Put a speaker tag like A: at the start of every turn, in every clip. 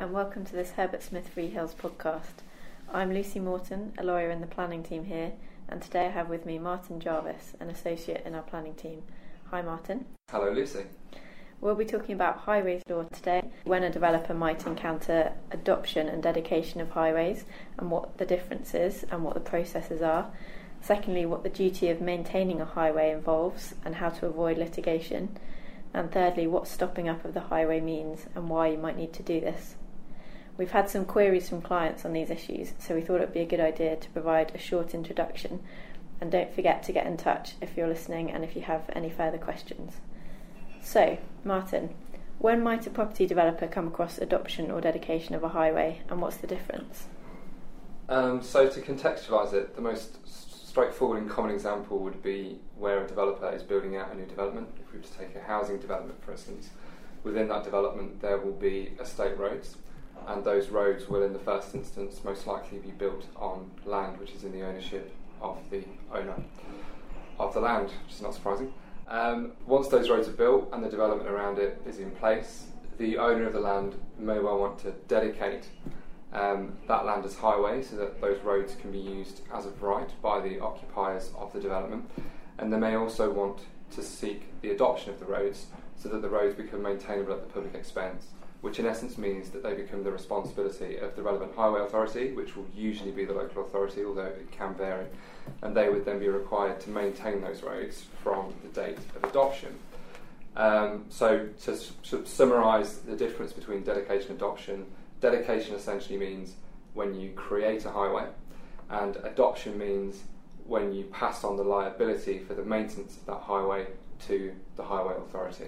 A: and welcome to this Herbert Smith Freehills podcast. I'm Lucy Morton, a lawyer in the planning team here, and today I have with me Martyn Jarvis, an associate in our planning team. Hi, Martyn.
B: Hello, Lucy.
A: We'll be talking about highways law today, when a developer might encounter adoption and dedication of highways, and what the difference is and what the processes are. Secondly, what the duty of maintaining a highway involves and how to avoid litigation. And thirdly, what stopping up of the highway means and why you might need to do this. We've had some queries from clients on these issues, so we thought it would be a good idea to provide a short introduction. And don't forget to get in touch if you're listening and if you have any further questions. So, Martyn, when might a property developer come across adoption or dedication of a highway, and what's the difference?
B: Um, so, to contextualise it, the most straightforward and common example would be where a developer is building out a new development. If we were to take a housing development, for instance, within that development there will be estate roads, and those roads will, in the first instance, most likely be built on land which is in the ownership of the owner of the land, which is not surprising. Um, once those roads are built and the development around it is in place, the owner of the land may well want to dedicate um, that land as highway so that those roads can be used as of right by the occupiers of the development. And they may also want to seek the adoption of the roads so that the roads become maintainable at the public expense, which in essence means that they become the responsibility of the relevant highway authority, which will usually be the local authority, although it can vary. And they would then be required to maintain those roads from the date of adoption. Um, so, to, to summarise the difference between dedication and adoption, Dedication essentially means when you create a highway, and adoption means when you pass on the liability for the maintenance of that highway to the highway authority.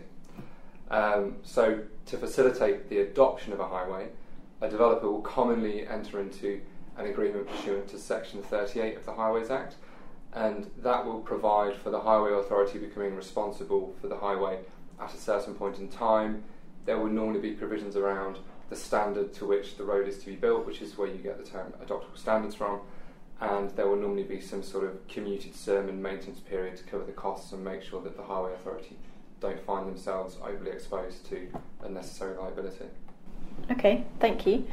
B: Um, so, to facilitate the adoption of a highway, a developer will commonly enter into an agreement pursuant to Section 38 of the Highways Act, and that will provide for the highway authority becoming responsible for the highway at a certain point in time. There will normally be provisions around the standard to which the road is to be built, which is where you get the term adoptable standards from, and there will normally be some sort of commuted sermon maintenance period to cover the costs and make sure that the highway authority don't find themselves overly exposed to unnecessary liability.
A: Okay, thank you.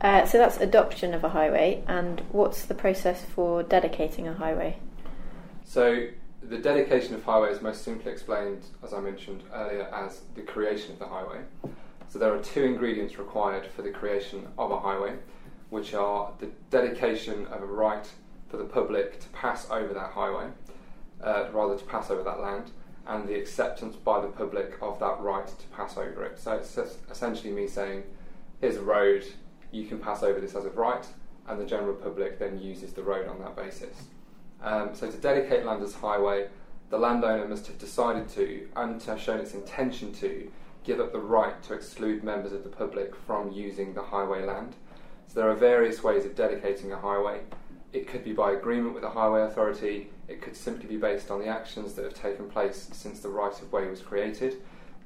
A: Uh, so that's adoption of a highway, and what's the process for dedicating a highway?
B: So the dedication of highway is most simply explained, as I mentioned earlier, as the creation of the highway. So there are two ingredients required for the creation of a highway, which are the dedication of a right for the public to pass over that highway, uh, rather to pass over that land, and the acceptance by the public of that right to pass over it. So it's essentially me saying, here's a road, you can pass over this as a right, and the general public then uses the road on that basis. Um, so to dedicate land as highway, the landowner must have decided to, and to have shown its intention to, give up the right to exclude members of the public from using the highway land. So there are various ways of dedicating a highway. It could be by agreement with the highway authority, it could simply be based on the actions that have taken place since the right of way was created,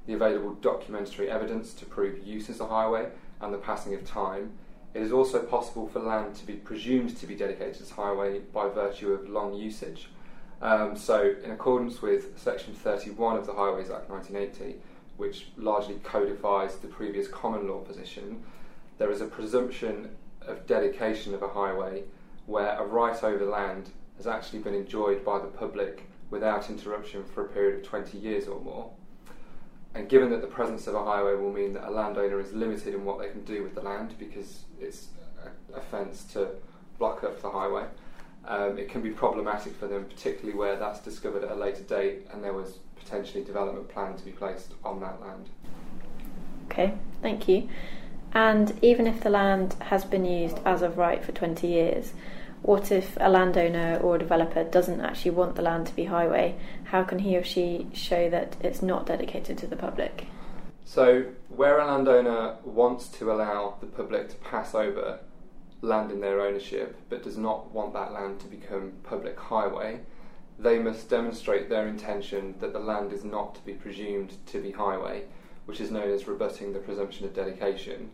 B: the available documentary evidence to prove use as a highway, and the passing of time. It is also possible for land to be presumed to be dedicated as highway by virtue of long usage. Um, so, in accordance with Section 31 of the Highways Act 1980, which largely codifies the previous common law position, there is a presumption of dedication of a highway where a right over land has actually been enjoyed by the public without interruption for a period of 20 years or more. And given that the presence of a highway will mean that a landowner is limited in what they can do with the land because it's a fence to block up the highway, um, it can be problematic for them, particularly where that's discovered at a later date and there was potentially development planned to be placed on that land.
A: Okay, thank you. And even if the land has been used as of right for 20 years, what if a landowner or a developer doesn't actually want the land to be highway? How can he or she show that it's not dedicated to the public?
B: So, where a landowner wants to allow the public to pass over land in their ownership but does not want that land to become public highway, they must demonstrate their intention that the land is not to be presumed to be highway, which is known as rebutting the presumption of dedication.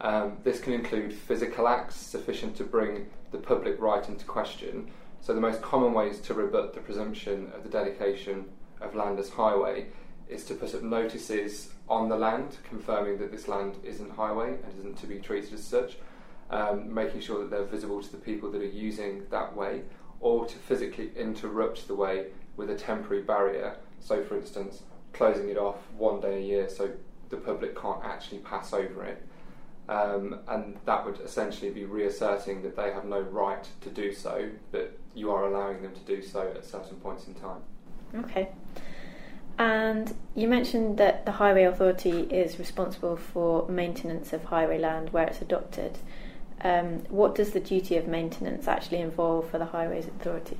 B: Um, this can include physical acts sufficient to bring the public right into question. So, the most common ways to rebut the presumption of the dedication of land as highway is to put up notices on the land confirming that this land isn't highway and isn't to be treated as such, um, making sure that they're visible to the people that are using that way, or to physically interrupt the way with a temporary barrier. So, for instance, closing it off one day a year so the public can't actually pass over it. Um, and that would essentially be reasserting that they have no right to do so, but you are allowing them to do so at certain points in time.
A: Okay. And you mentioned that the Highway Authority is responsible for maintenance of highway land where it's adopted. Um, what does the duty of maintenance actually involve for the Highways Authority?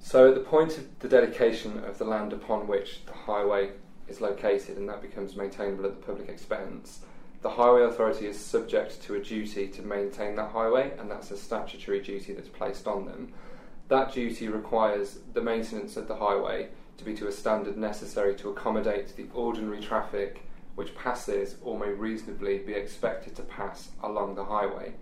B: So, at the point of the dedication of the land upon which the highway is located and that becomes maintainable at the public expense, the Highway Authority is subject to a duty to maintain that highway, and that's a statutory duty that's placed on them. That duty requires the maintenance of the highway to be to a standard necessary to accommodate the ordinary traffic which passes or may reasonably be expected to pass along the highway.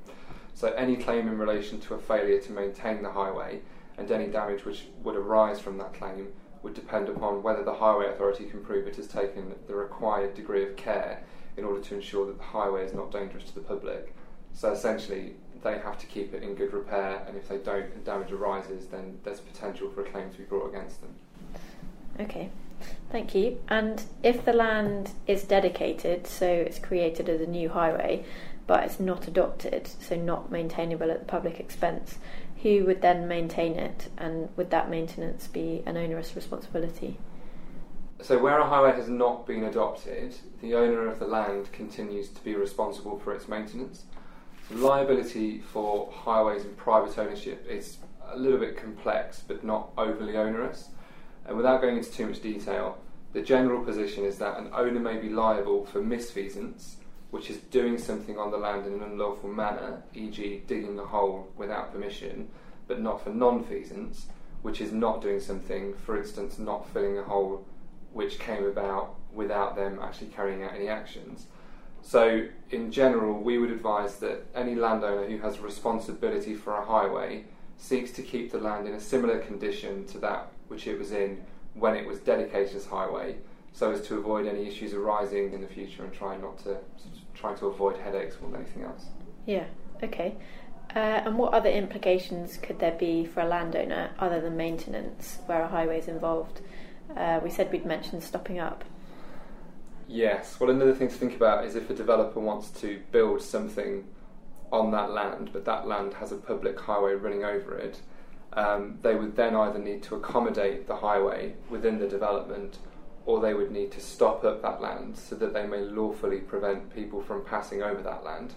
B: So, any claim in relation to a failure to maintain the highway and any damage which would arise from that claim would depend upon whether the Highway Authority can prove it has taken the required degree of care in order to ensure that the highway is not dangerous to the public. So essentially, they have to keep it in good repair, and if they don't and damage arises, then there's potential for a claim to be brought against them.
A: Okay, thank you. And if the land is dedicated, so it's created as a new highway, but it's not adopted, so not maintainable at the public expense, who would then maintain it, and would that maintenance be an onerous responsibility?
B: So, where a highway has not been adopted, the owner of the land continues to be responsible for its maintenance. liability for highways in private ownership is a little bit complex but not overly onerous. And without going into too much detail, the general position is that an owner may be liable for misfeasance, which is doing something on the land in an unlawful manner, e.g., digging a hole without permission, but not for non-feasance, which is not doing something, for instance, not filling a hole which came about without them actually carrying out any actions. So, in general, we would advise that any landowner who has responsibility for a highway seeks to keep the land in a similar condition to that which it was in when it was dedicated as highway, so as to avoid any issues arising in the future and try not to try to avoid headaches than anything else.
A: Yeah. Okay. Uh, and what other implications could there be for a landowner other than maintenance where a highway is involved? Uh, we said we'd mention stopping up.
B: Yes. Well, another thing to think about is if a developer wants to build something on that land, but that land has a public highway running over it, um, they would then either need to accommodate the highway within the development or they would need to stop up that land so that they may lawfully prevent people from passing over that land.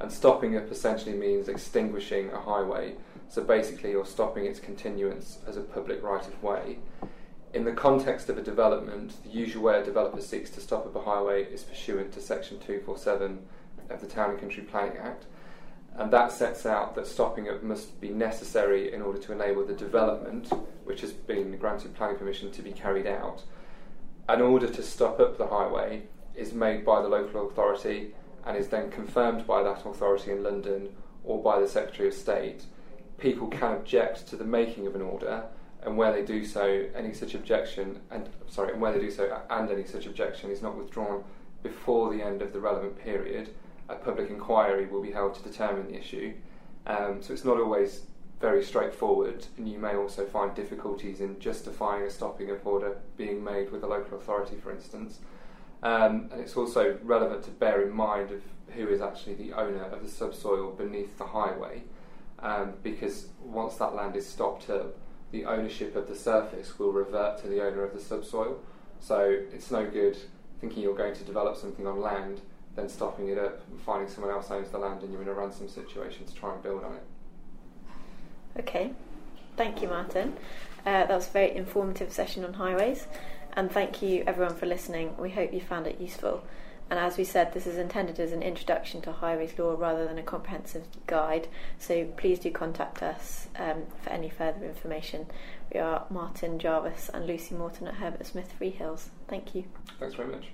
B: And stopping up essentially means extinguishing a highway, so basically you're stopping its continuance as a public right of way. In the context of a development, the usual way a developer seeks to stop up a highway is pursuant to Section 247 of the Town and Country Planning Act, and that sets out that stopping up must be necessary in order to enable the development, which has been granted planning permission to be carried out. An order to stop up the highway is made by the local authority and is then confirmed by that authority in London or by the Secretary of State. People can object to the making of an order and where they do so, any such objection, and sorry, and where they do so, and any such objection is not withdrawn before the end of the relevant period, a public inquiry will be held to determine the issue. Um, so it's not always very straightforward, and you may also find difficulties in justifying a stopping up order being made with a local authority, for instance. Um, and it's also relevant to bear in mind of who is actually the owner of the subsoil beneath the highway, um, because once that land is stopped up, the ownership of the surface will revert to the owner of the subsoil. So it's no good thinking you're going to develop something on land, then stopping it up and finding someone else owns the land and you're in a ransom situation to try and build on it.
A: Okay, thank you, Martyn. Uh, that was a very informative session on highways, and thank you everyone for listening. We hope you found it useful. And as we said, this is intended as an introduction to highways law rather than a comprehensive guide. So please do contact us um, for any further information. We are Martyn Jarvis and Lucy Morton at Herbert Smith Freehills. Thank you.
B: Thanks very much.